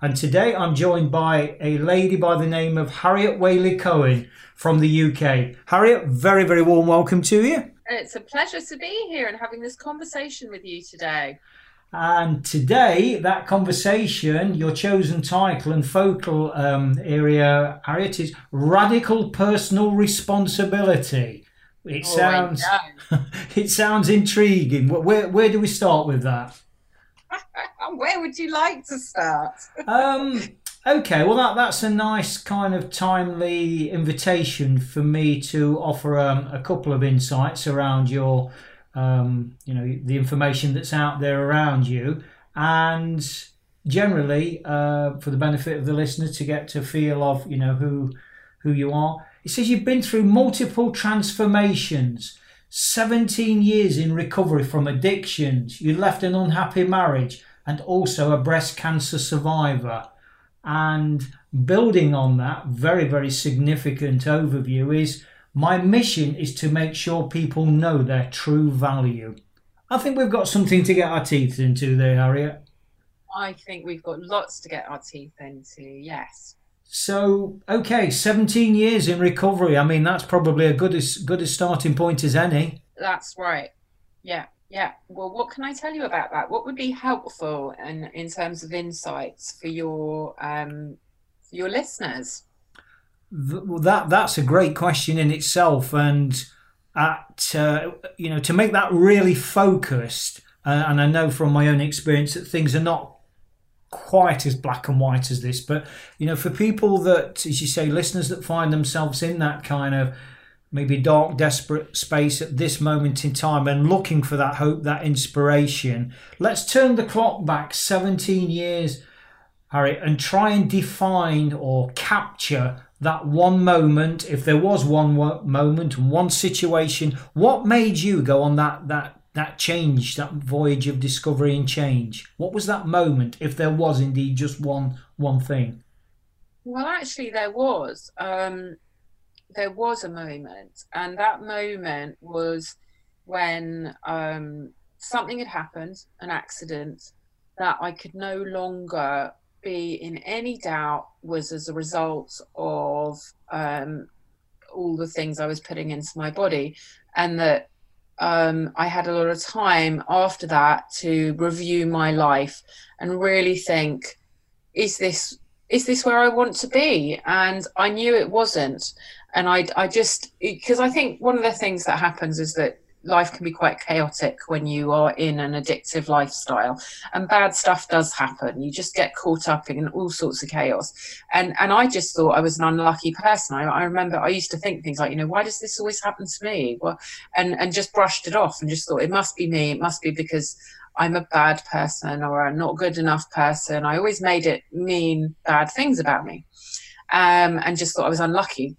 And today I'm joined by a lady by the name of Harriet Waley-Cohen from the UK. Harriet, very, very warm welcome to you. It's a pleasure to be here and having this conversation with you today. And today, that conversation, your chosen title and focal um, area, Harriet, is radical personal responsibility. It Oh, sounds it sounds intriguing. Where where do we start with that? Where would you like to start? Um, okay, well that that's a nice kind of timely invitation for me to offer um, a couple of insights around your, um, you know, the information that's out there around you, and generally uh, for the benefit of the listener to get to feel of you know who who you are. It says you've been through multiple transformations. 17 years in recovery from addictions. You left an unhappy marriage and also a breast cancer survivor. And building on that very, very significant overview is my mission is to make sure people know their true value. I think we've got something to get our teeth into there, Harriet. I think we've got lots to get our teeth into, yes. So, okay, 17 years in recovery. I mean, that's probably a good as good a starting point as any. That's right. Yeah, yeah. Well, what can I tell you about that? What would be helpful in, in terms of insights for your um, for your listeners? Well, that that's a great question in itself, and at uh, you know to make that really focused. Uh, and I know from my own experience that things are not quite as black and white as this, but you know, for people that, as you say, listeners that find themselves in that kind of maybe dark, desperate space at this moment in time and looking for that hope, that inspiration, let's turn the clock back 17 years, Harry, and try and define or capture that one moment, if there was one moment and one situation, what made you go on that that that change, that voyage of discovery and change? What was that moment, if there was indeed just one one thing? Well, actually, there was. Um, there was a moment, and that moment was when um, something had happened, an accident, that I could no longer be in any doubt was as a result of um, all the things I was putting into my body, and that um, I had a lot of time after that to review my life and really think, is this is this where I want to be? And I knew it wasn't. And I, I just, because I think one of the things that happens is that life can be quite chaotic when you are in an addictive lifestyle. And bad stuff does happen. You just get caught up in all sorts of chaos. And and i just thought i was an unlucky person. I, I remember i used to think things like you know why does this always happen to me? Well and and just brushed it off and just thought it must be me. It must be because I'm a bad person or a not good enough person. I always made it mean bad things about me. Um, and just thought I was unlucky.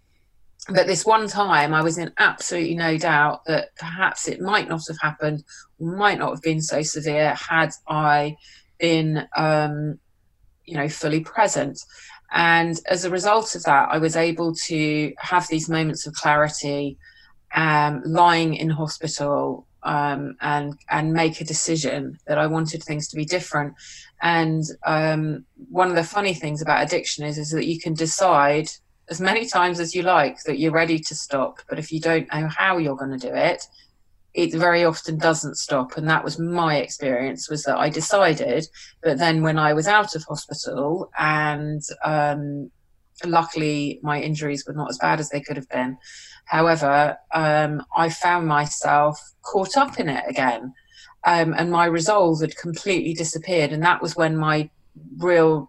But this one time, I was in absolutely no doubt that perhaps it might not have happened, might not have been so severe had I been, um, you know, fully present. And as a result of that, I was able to have these moments of clarity, um, lying in hospital, um, and and make a decision that I wanted things to be different. And um, one of the funny things about addiction is is that you can decide as many times as you like that you're ready to stop, but if you don't know how you're going to do it, it very often doesn't stop. And that was my experience was that I decided, but then when I was out of hospital and um, luckily my injuries were not as bad as they could have been. However, um, I found myself caught up in it again. Um, and my resolve had completely disappeared. And that was when my real,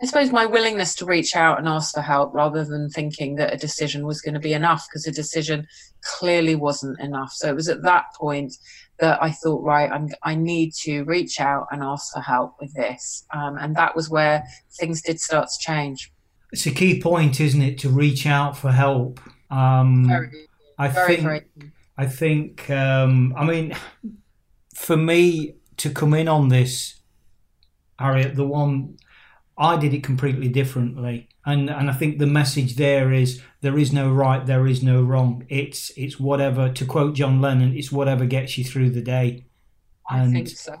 I suppose my willingness to reach out and ask for help rather than thinking that a decision was going to be enough because a decision clearly wasn't enough. So it was at that point that I thought, right, I'm, I need to reach out and ask for help with this. Um, and that was where things did start to change. It's a key point, isn't it, to reach out for help? Um, very, I very, think, very. I think, um, I mean, for me to come in on this, Harriet, the one I did it completely differently, and and I think the message there is there is no right, there is no wrong. It's it's whatever. To quote John Lennon, it's whatever gets you through the day. And, I think so.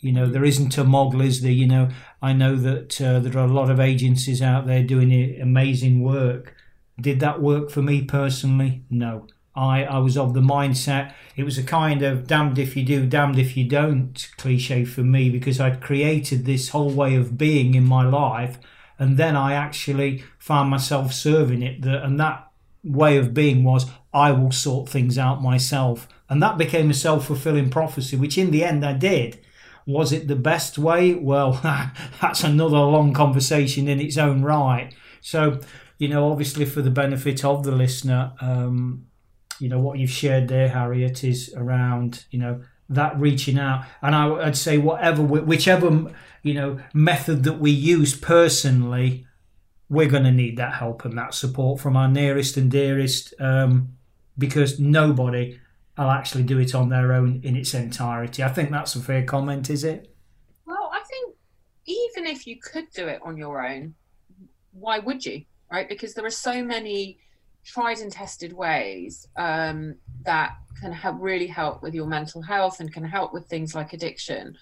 You know, there isn't a model, is there? You know, I know that uh, there are a lot of agencies out there doing amazing work. Did that work for me personally? No. I, I was of the mindset it was a kind of damned if you do, damned if you don't cliche for me because I'd created this whole way of being in my life and then I actually found myself serving it that and that way of being was I will sort things out myself and that became a self-fulfilling prophecy which in the end I did. Was it the best way? Well that's another long conversation in its own right. So you know obviously for the benefit of the listener um, you know what you've shared there, Harriet, is around you know that reaching out, and I, would say whatever, whichever you know method that we use personally, we're going to need that help and that support from our nearest and dearest, um, because nobody will actually do it on their own in its entirety. I think that's a fair comment, is it? Well, I think even if you could do it on your own, why would you? Right? Because there are so many tried and tested ways um, that can help really help with your mental health and can help with things like addiction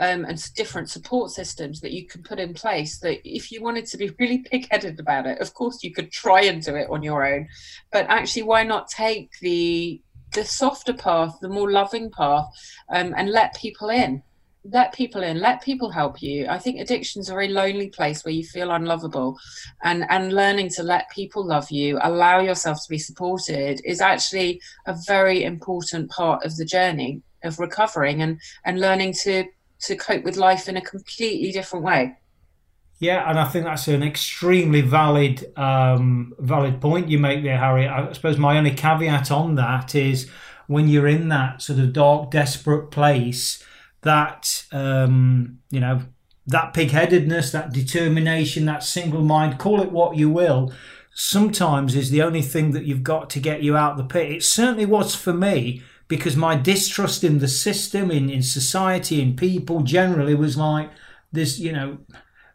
um, and different support systems that you can put in place that if you wanted to be really pig-headed about it of course you could try and do it on your own. But actually why not take the the softer path the more loving path um, and let people in let people in let people help you. I think addiction's a very lonely place where you feel unlovable. And and learning to let people love you allow yourself to be supported is actually a very important part of the journey of recovering and and learning to to cope with life in a completely different way. Yeah, and I think that's an extremely valid um, valid point you make there, Harry. I suppose my only caveat on that is when you're in that sort of dark, desperate place, that um, you know that pig-headedness, that determination, that single mind, call it what you will, sometimes is the only thing that you've got to get you out the pit. It certainly was for me because my distrust in the system, in, in society, in people generally was like, there's, you know,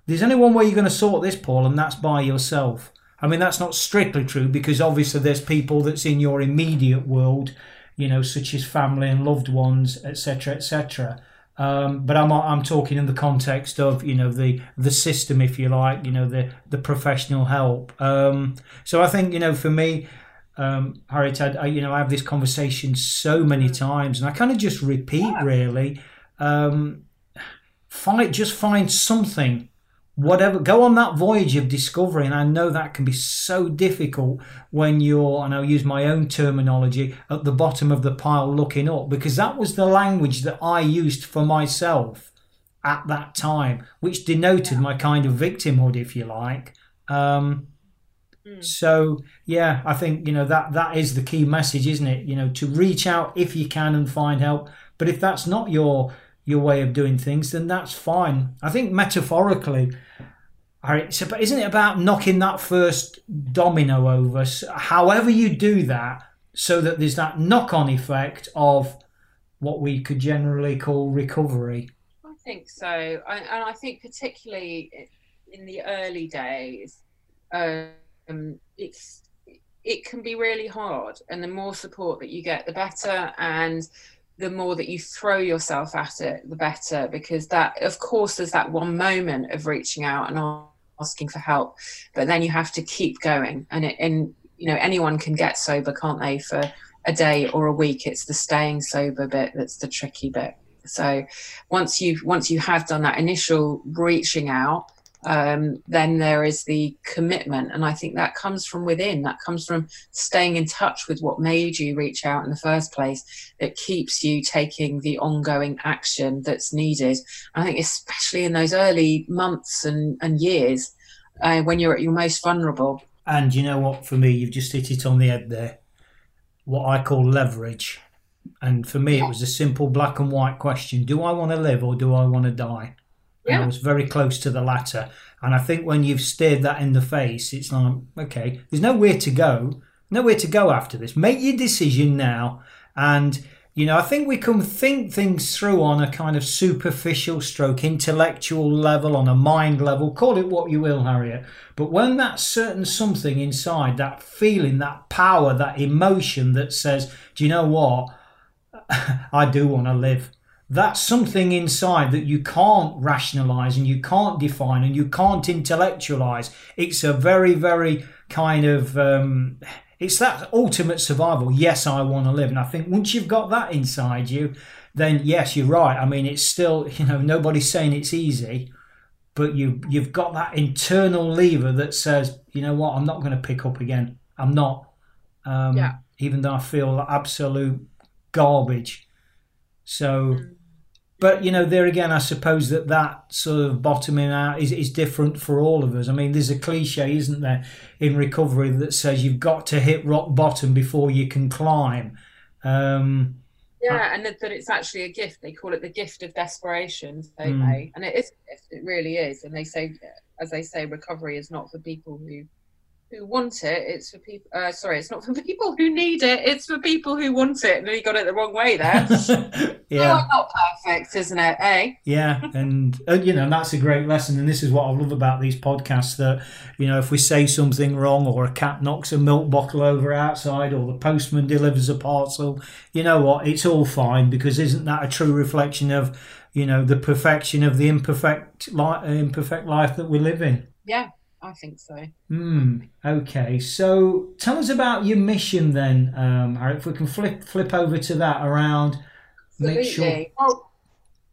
there's only one way you're going to sort this, Paul, and that's by yourself. I mean, that's not strictly true because obviously there's people that's in your immediate world, you know, such as family and loved ones, etc., etc. Um, but I'm I'm talking in the context of you know the the system, if you like, you know the the professional help. Um, so I think you know for me, um, Harriet, I, I, you know I have this conversation so many times, and I kind of just repeat really. Um, find just find something whatever go on that voyage of discovery and i know that can be so difficult when you're and i'll use my own terminology at the bottom of the pile looking up because that was the language that i used for myself at that time which denoted my kind of victimhood if you like. Um, mm. so yeah i think you know that that is the key message isn't it? You know to reach out if you can and find help but if that's not your your way of doing things, then that's fine. I think metaphorically, isn't it about knocking that first domino over? However, you do that, so that there's that knock on effect of what we could generally call recovery. I think so. And I think, particularly in the early days, um, it's it can be really hard and the more support that you get the better and the more that you throw yourself at it, the better, because that, of course, there's that one moment of reaching out and asking for help, but then you have to keep going. And it, and you know, anyone can get sober, can't they? For a day or a week, it's the staying sober bit that's the tricky bit. So once you once you have done that initial reaching out, um, then there is the commitment. And I think that comes from within, that comes from staying in touch with what made you reach out in the first place, that keeps you taking the ongoing action that's needed. I think, especially in those early months and, and years uh, when you're at your most vulnerable. And you know what, for me, you've just hit it on the head there. What I call leverage. And for me, it was a simple black and white question Do I want to live or do I want to die? Yeah. And I was very close to the latter. And I think when you've stared that in the face, it's like, okay, there's nowhere to go, nowhere to go after this. Make your decision now. And, you know, I think we can think things through on a kind of superficial stroke, intellectual level, on a mind level, call it what you will, Harriet. But when that certain something inside, that feeling, that power, that emotion that says, do you know what? I do want to live that's something inside that you can't rationalize and you can't define and you can't intellectualize. It's a very, very kind of, um, it's that ultimate survival. Yes, I want to live. And I think once you've got that inside you, then yes, you're right. I mean, it's still, you know, nobody's saying it's easy, but you, you've got that internal lever that says, you know what, I'm not going to pick up again. I'm not. Um, yeah. Even though I feel absolute garbage. So, mm but you know, there again, I suppose that that sort of bottoming out is, is different for all of us. I mean, there's a cliche, isn't there, in recovery that says you've got to hit rock bottom before you can climb. Um, yeah, and that, that it's actually a gift. They call it the gift of desperation, don't mm. they? And it is, it really is. And they say, as they say, recovery is not for people who who want it. It's for people. Uh, sorry, it's not for people who need it. It's for people who want it. And you got it the wrong way there. yeah, oh, not perfect, isn't it? Eh? Yeah, and uh, you know that's a great lesson. And this is what I love about these podcasts. That you know, if we say something wrong, or a cat knocks a milk bottle over outside, or the postman delivers a parcel, you know what? It's all fine because isn't that a true reflection of you know the perfection of the imperfect life, imperfect life that we live in? Yeah I think so. Hmm. okay, so tell us about your mission then, um, If we can flip flip over to that around. Absolutely. Sure... Well,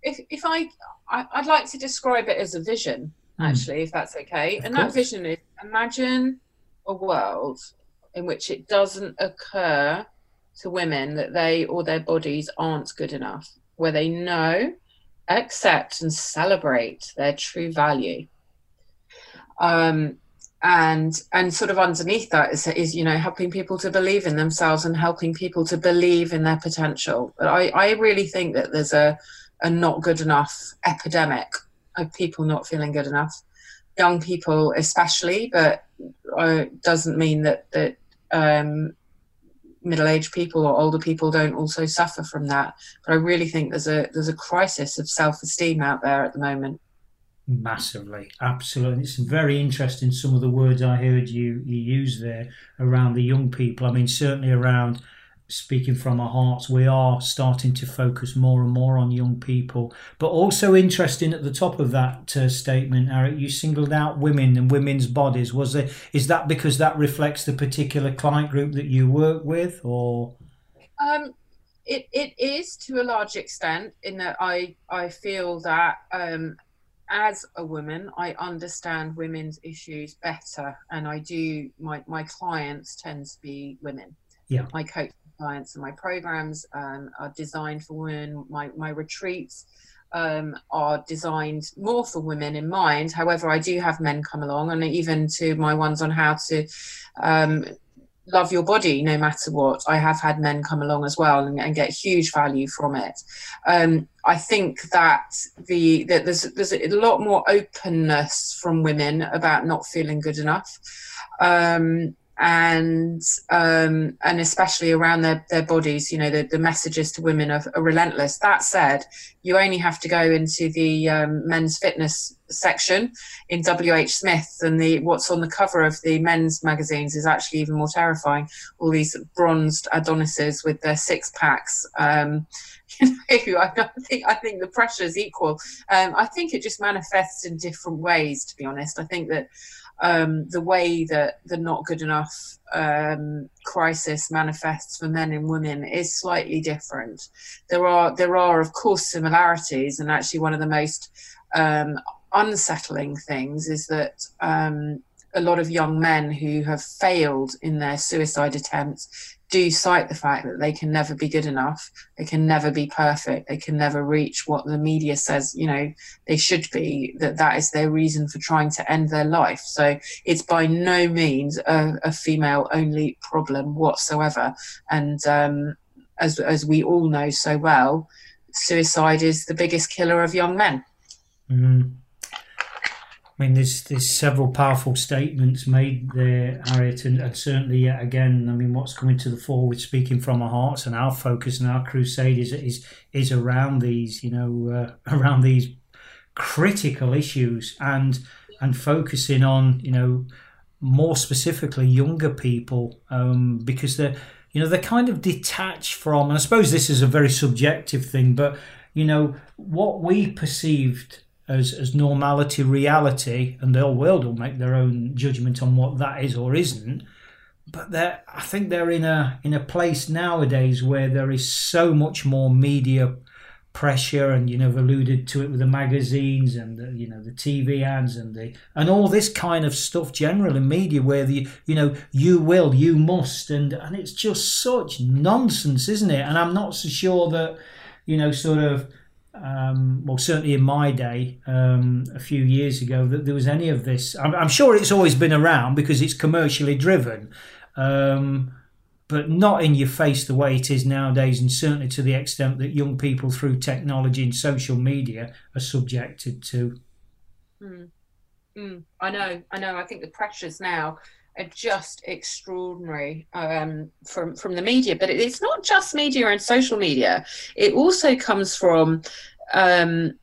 if if I, I would like to describe it as a vision, hmm. actually, if that's okay. Of and course. that vision is imagine a world in which it doesn't occur to women that they or their bodies aren't good enough, where they know, accept, and celebrate their true value um, and and sort of underneath that is, is you know helping people to believe in themselves and helping people to believe in their potential. But i i really think that there's a a not good enough epidemic of people not feeling good enough. Young people especially but uh, doesn't mean that that um, middle-aged people or older people don't also suffer from that. But i really think there's a there's a crisis of self-esteem out there at the moment Massively, absolutely. It's very interesting. Some of the words I heard you you use there around the young people. I mean, certainly around speaking from our hearts, we are starting to focus more and more on young people. But also interesting at the top of that uh, statement, Harriet, you singled out women and women's bodies. Was there is that because that reflects the particular client group that you work with, or? Um, it, it is to a large extent in that I I feel that um, as a woman, I understand women's issues better, and I do. My my clients tend to be women. Yeah. My coach clients and my programs um, are designed for women. My my retreats um, are designed more for women in mind. However, I do have men come along, and even to my ones on how to um, love your body no matter what. I have had men come along as well and, and get huge value from it. Um, I think that the that there's there's a lot more openness from women about not feeling good enough. Um, and um, and especially around their, their bodies, you know, the, the messages to women are, are relentless. That said, you only have to go into the um, men's fitness section in WH Smith, and the what's on the cover of the men's magazines is actually even more terrifying. All these bronzed Adonises with their six packs. Um, you know, I think I think the pressure is equal. Um, I think it just manifests in different ways. To be honest, I think that um, the way that the not good enough um, crisis manifests for men and women is slightly different. There are there are of course similarities, and actually one of the most um, unsettling things is that um, a lot of young men who have failed in their suicide attempts do cite the fact that they can never be good enough they can never be perfect they can never reach what the media says you know they should be that that is their reason for trying to end their life. So it's by no means a, a female only problem whatsoever. And um, as, as we all know so well suicide is the biggest killer of young men. Mm. I mean, there's there's several powerful statements made there, Harriet, and, and, certainly yet again, I mean, what's coming to the fore with speaking from our hearts and our focus and our crusade is is is around these, you know, uh, around these critical issues and and focusing on, you know, more specifically younger people um, because they're you know they're kind of detached from. And I suppose this is a very subjective thing, but you know what we perceived as, as normality, reality, and the whole world will make their own judgment on what that is or isn't. But they're, I think they're in a in a place nowadays where there is so much more media pressure, and you know, have alluded to it with the magazines and the, you know the TV ads and the and all this kind of stuff, general media, where the you know you will, you must, and and it's just such nonsense, isn't it? And I'm not so sure that you know, sort of um, well, certainly in my day, um, a few years ago, that there was any of this. I'm, I'm, sure it's always been around because it's commercially driven, um, but not in your face the way it is nowadays, and certainly to the extent that young people through technology and social media are subjected to. Mm. Mm, I know, I know. I think the pressures now are just extraordinary um, from from the media. But it's not just media and social media. It also comes from um,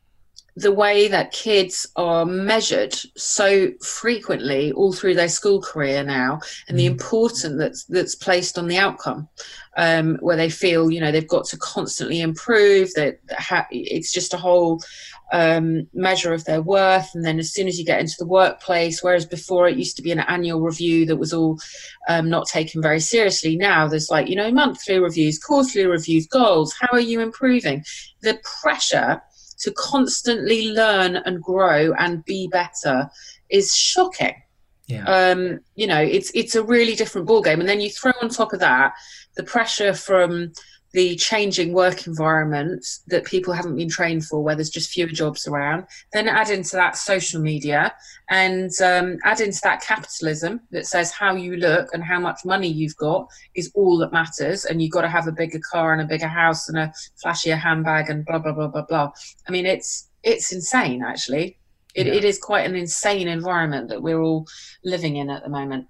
the way that kids are measured so frequently all through their school career now, and the mm. importance that's that's placed on the outcome, um, where they feel you know they've got to constantly improve. That ha- it's just a whole um, measure of their worth. And then as soon as you get into the workplace, whereas before it used to be an annual review that was all um, not taken very seriously, now there's like, you know, monthly reviews, quarterly reviews, goals. How are you improving? The pressure to constantly learn and grow and be better is shocking. Yeah. Um, you know, it's it's a really different ball game. And then you throw on top of that the pressure from the changing work environment that people haven't been trained for, where there's just fewer jobs around. Then add into that social media and um, add into that capitalism that says how you look and how much money you've got is all that matters. And you've got to have a bigger car and a bigger house and a flashier handbag and blah, blah, blah, blah, blah. I mean, it's, it's insane, actually. It, yeah. it is quite an insane environment that we're all living in at the moment.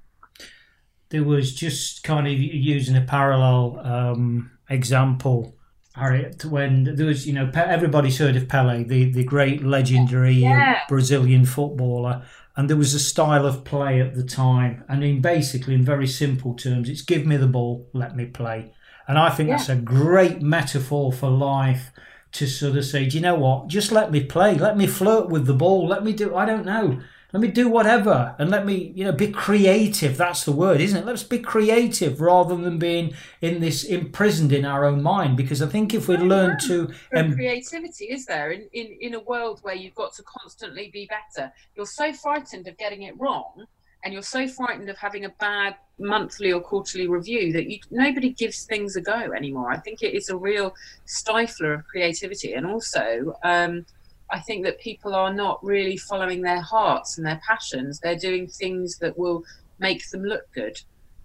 There was just kind of using a parallel um, example, Harriet, when there was, you know, everybody's heard of Pele, the, the great legendary yeah. Brazilian footballer, and there was a style of play at the time. And in basically, in very simple terms, it's give me the ball, let me play. And I think yeah. that's a great metaphor for life to sort of say, do you know what? Just let me play. Let me flirt with the ball. Let me do, I don't know. Let me do whatever and let me, you know, be creative. That's the word, isn't it? Let's be creative rather than being in this imprisoned in our own mind. Because I think if we learn to um, creativity is there in, in, in a world where you've got to constantly be better. You're so frightened of getting it wrong and you're so frightened of having a bad monthly or quarterly review that you nobody gives things a go anymore. I think it is a real stifler of creativity and also um, I think that people are not really following their hearts and their passions. They're doing things that will make them look good.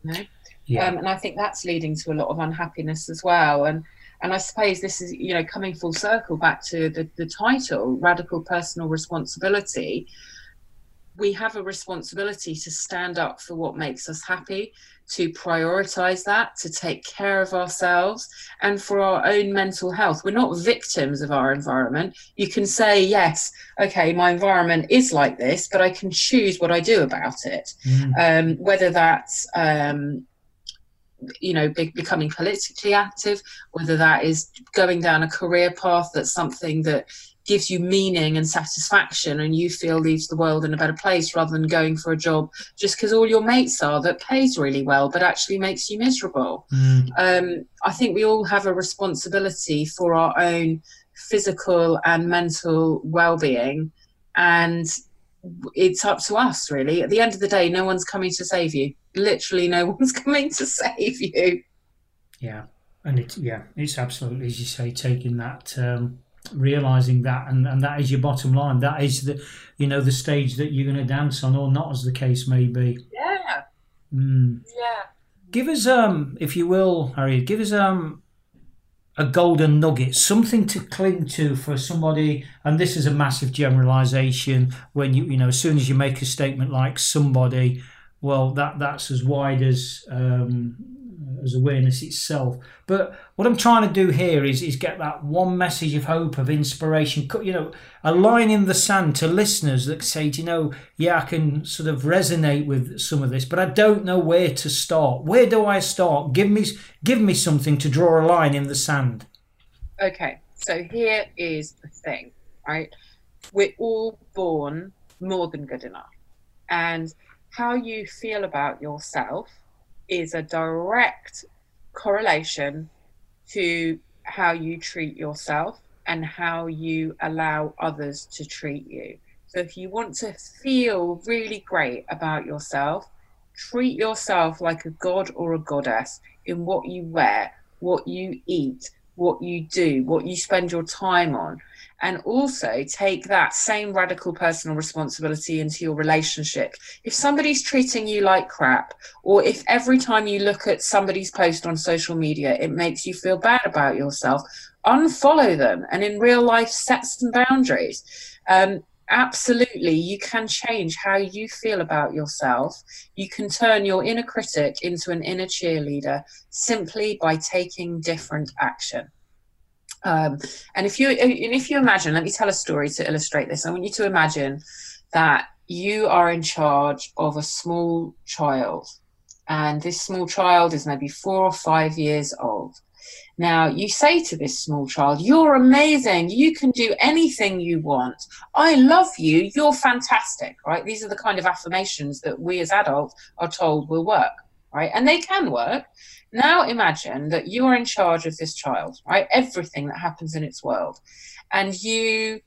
You know? Yeah. Um, and I think that's leading to a lot of unhappiness as well. And and I suppose this is, you know, coming full circle back to the, the title, radical personal responsibility we have a responsibility to stand up for what makes us happy, to prioritize that, to take care of ourselves, and for our own mental health. We're not victims of our environment. You can say, yes, okay, my environment is like this, but I can choose what I do about it. Mm. Um, whether that's um, you know be, becoming politically active whether that is going down a career path that's something that gives you meaning and satisfaction and you feel leaves the world in a better place rather than going for a job just because all your mates are that pays really well but actually makes you miserable. Mm. um, i think we all have a responsibility for our own physical and mental well-being and it's up to us really. At the end of the day no one's coming to save you. Literally no one's coming to save you. Yeah and it's yeah it's absolutely as you say taking that um realizing that and, and that is your bottom line that is the you know the stage that you're going to dance on or not as the case may be yeah mm. yeah give us um if you will harry give us um a golden nugget, something to cling to for somebody. And this is a massive generalization. When you, you know, as soon as you make a statement like somebody, well, that that's as wide as um, Uh, as awareness itself. But what I'm trying to do here is is get that one message of hope, of inspiration, you know, a line in the sand to listeners that say, you know, yeah, I can sort of resonate with some of this, but I don't know where to start. Where do I start? Give me give me something to draw a line in the sand. Okay, so here is the thing, right? We're all born more than good enough. And how you feel about yourself is a direct correlation to how you treat yourself and how you allow others to treat you. So, if you want to feel really great about yourself, treat yourself like a god or a goddess in what you wear, what you eat, what you do, what you spend your time on and also take that same radical personal responsibility into your relationship. If somebody's treating you like crap, or if every time you look at somebody's post on social media, it makes you feel bad about yourself, unfollow them and in real life set some boundaries. Um, absolutely, you can change how you feel about yourself. You can turn your inner critic into an inner cheerleader simply by taking different action. Um, and if you and if you imagine, let me tell a story to illustrate this. I want you to imagine that you are in charge of a small child, and this small child is maybe four or five years old. Now, you say to this small child, You're amazing. You can do anything you want. I love you. You're fantastic, right? These are the kind of affirmations that we as adults are told will work, right? And they can work. Now imagine that you are in charge of this child, right? Everything that happens in its world. And you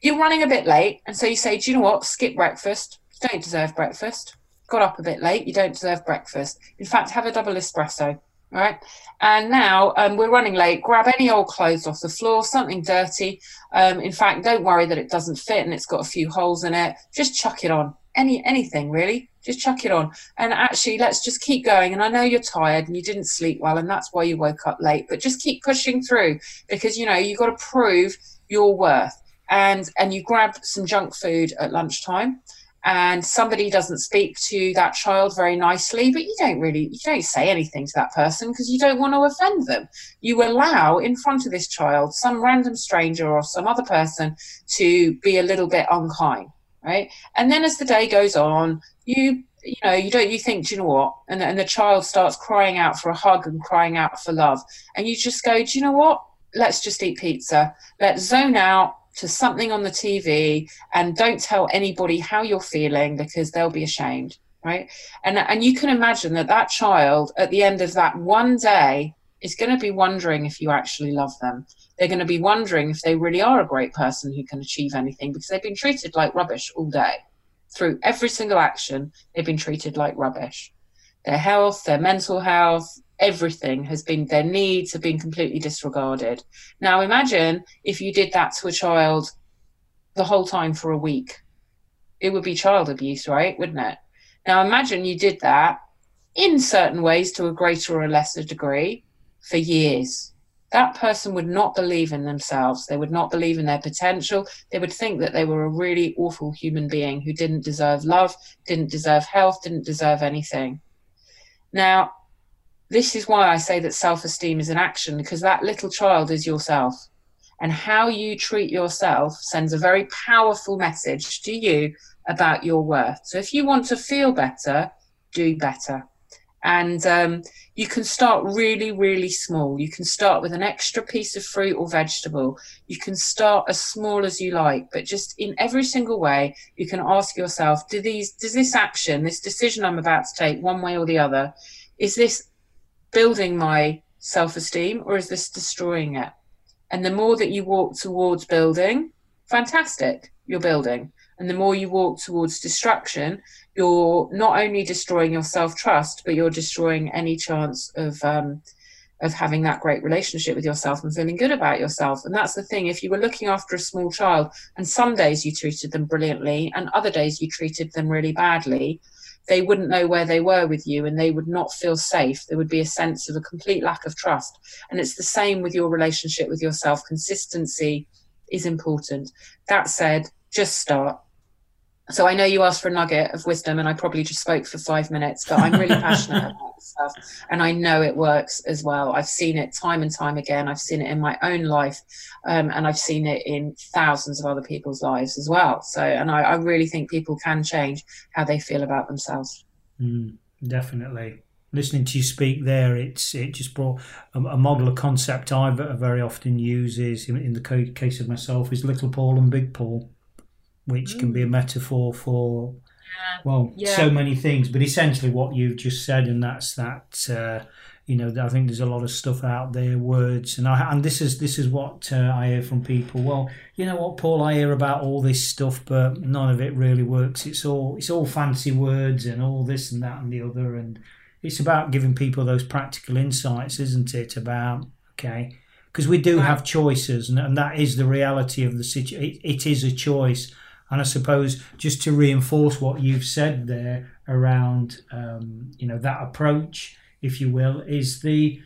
you're running a bit late, and so you say, Do you know what? Skip breakfast. You don't deserve breakfast. Got up a bit late, you don't deserve breakfast. In fact, have a double espresso. Right. And now um, we're running late. Grab any old clothes off the floor, something dirty. Um, in fact, don't worry that it doesn't fit and it's got a few holes in it. Just chuck it on. Any anything really. Just chuck it on. And actually let's just keep going. And i know you're tired and you didn't sleep well and that's why you woke up late but just keep pushing through because you know you've got to prove your worth. And and you grab some junk food at lunchtime and somebody doesn't speak to that child very nicely but you don't really you don't say anything to that person because you don't want to offend them. You allow in front of this child some random stranger or some other person to be a little bit unkind right? And then as the day goes on you you know you don't you think do you know what? And, and the child starts crying out for a hug and crying out for love. And you just go do you know what? Let's just eat pizza. Let's zone out to something on the tv and don't tell anybody how you're feeling because they'll be ashamed right? And and you can imagine that that child at the end of that one day is going to be wondering if you actually love them they're going to be wondering if they really are a great person who can achieve anything because they've been treated like rubbish all day through every single action, they've been treated like rubbish. Their health, their mental health, everything has been, their needs have been completely disregarded. Now imagine if you did that to a child the whole time for a week. It would be child abuse, right? Wouldn't it? Now imagine you did that in certain ways to a greater or lesser degree for years that person would not believe in themselves. They would not believe in their potential. They would think that they were a really awful human being who didn't deserve love, didn't deserve health, didn't deserve anything. Now, this is why I say that self esteem is an action because that little child is yourself. And how you treat yourself sends a very powerful message to you about your worth. So if you want to feel better, do better. And um, you can start really, really small. You can start with an extra piece of fruit or vegetable. You can start as small as you like, but just in every single way, you can ask yourself, do these, does this action, this decision I'm about to take, one way or the other, is this building my self esteem or is this destroying it? And the more that you walk towards building, fantastic, you're building. And the more you walk towards destruction, you're not only destroying your self trust, but you're destroying any chance of um, of having that great relationship with yourself and feeling good about yourself. And that's the thing. If you were looking after a small child, and some days you treated them brilliantly, and other days you treated them really badly, they wouldn't know where they were with you and they would not feel safe. There would be a sense of a complete lack of trust. And it's the same with your relationship with yourself. Consistency is important. That said, just start so I know you asked for a nugget of wisdom, and I probably just spoke for five minutes, but I'm really passionate about this stuff, and I know it works as well. I've seen it time and time again. I've seen it in my own life, um, and I've seen it in thousands of other people's lives as well. So, and I, I really think people can change how they feel about themselves. Mm, definitely. Listening to you speak there, it's it just brought a, a model, a concept I very often use is in, in the case of myself is little Paul and big Paul which mm. can be a mm. metaphor for well yeah. so many things but essentially what you've just said and that's that uh, you know i think there's a lot of stuff out there words and i and this is this is what uh, i hear from people well you know what paul i hear about all this stuff but none of it really works it's all it's all fancy words and all this and that and the other and it's about giving people those practical insights isn't it about okay because we do have choices and, and that is the reality of the situation it, it is a choice and I suppose just to reinforce what you've said there around, um, you know, that approach, if you will, is the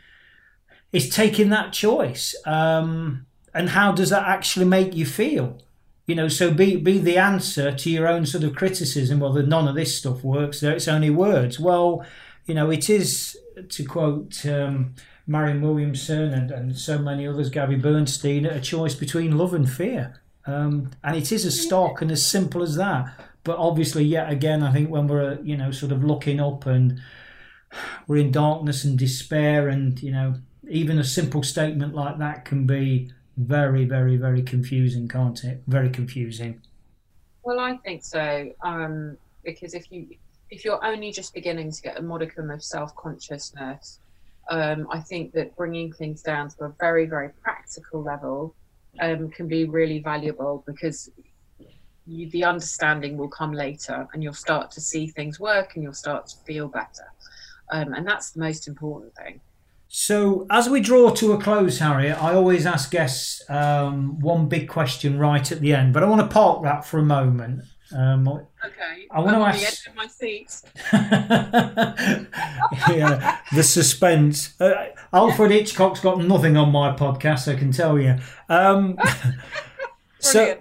is taking that choice. Um, and how does that actually make you feel? You know, so be be the answer to your own sort of criticism. Well, none of this stuff works. There, it's only words. Well, you know, it is to quote. Um, Marianne Williamson and, and so many others, Gabby Bernstein, a choice between love and fear. Um, and it is as stark and as simple as that. But obviously, yet again, I think when we're you know sort of looking up and we're in darkness and despair, and you know even a simple statement like that can be very, very, very confusing, can't it? Very confusing. Well, I think so. Um, because if you if you're only just beginning to get a modicum of self consciousness, um, I think that bringing things down to a very, very practical level um, can be really valuable because you, the understanding will come later and you'll start to see things work and you'll start to feel better. Um, and that's the most important thing. So, as we draw to a close, Harriet, I always ask guests um, one big question right at the end, but I want to park that for a moment. Um, okay. I want to ask. The my seat. yeah, the suspense. Uh, Alfred Hitchcock's got nothing on my podcast, I can tell you. Um, so.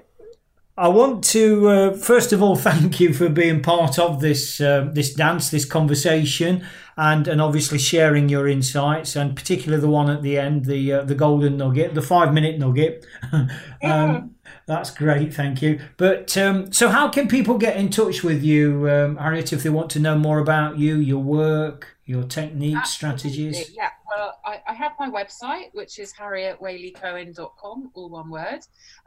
I want to uh, first of all thank you for being part of this uh, this dance, this conversation, and and obviously sharing your insights, and particularly the one at the end, the uh, the golden nugget, the five minute nugget. um, that's great, thank you. But um, so, how can people get in touch with you, um, Harriet, if they want to know more about you, your work, your techniques, Absolutely. strategies? Yeah, well, I, I, have my website, which is harrietwaleycohen.com, all one word.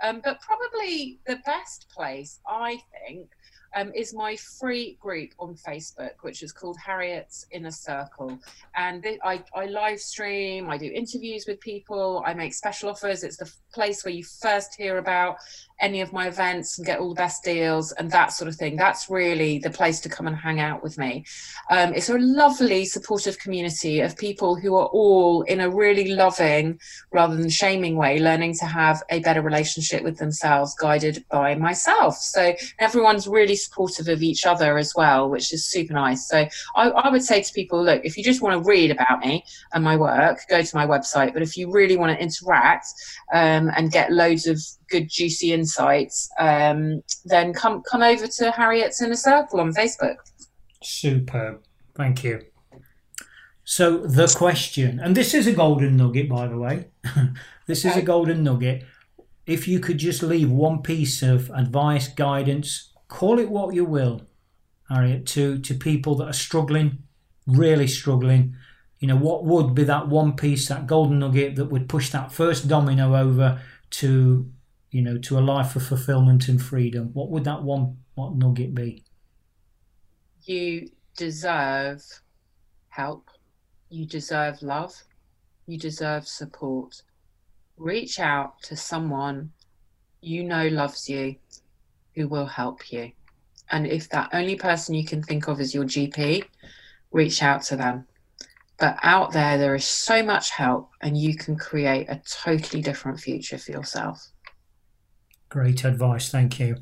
Um, but probably the best place, I think, um, is my free group on Facebook, which is called Harriet's Inner Circle. And I, I live stream, I do interviews with people, I make special offers. It's the place where you first hear about any of my events and get all the best deals and that sort of thing. That's really the place to come and hang out with me. Um, it's a lovely, supportive community of people who are all in a really loving, rather than shaming way, learning to have a better relationship with themselves, guided by myself. So everyone's really supportive of each other as well, which is super nice. So I, I would say to people, look, if you just want to read about me and my work, go to my website. But if you really want to interact um, and get loads of good juicy insights, um, then come come over to Harriet's Inner Circle on Facebook. Superb, thank you. So the question, and this is a golden nugget, by the way. this is a golden nugget. If you could just leave one piece of advice, guidance, call it what you will, Harriet, to to people that are struggling, really struggling. You know, what would be that one piece, that golden nugget that would push that first domino over to you know, to a life of fulfillment and freedom, what would that one what nugget be? You deserve help. You deserve love. You deserve support. Reach out to someone you know loves you, who will help you. And if that only person you can think of is your GP, reach out to them. But out there, there is so much help, and you can create a totally different future for yourself. Great advice. Thank you.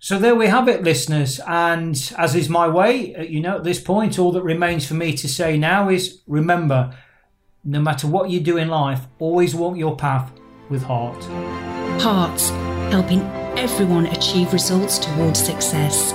So there we have it, listeners. And as is my way, uh, you know, at this point, all that remains for me to say now is remember, no matter what you do in life, always walk your path with heart. Hearts, helping everyone achieve results towards success.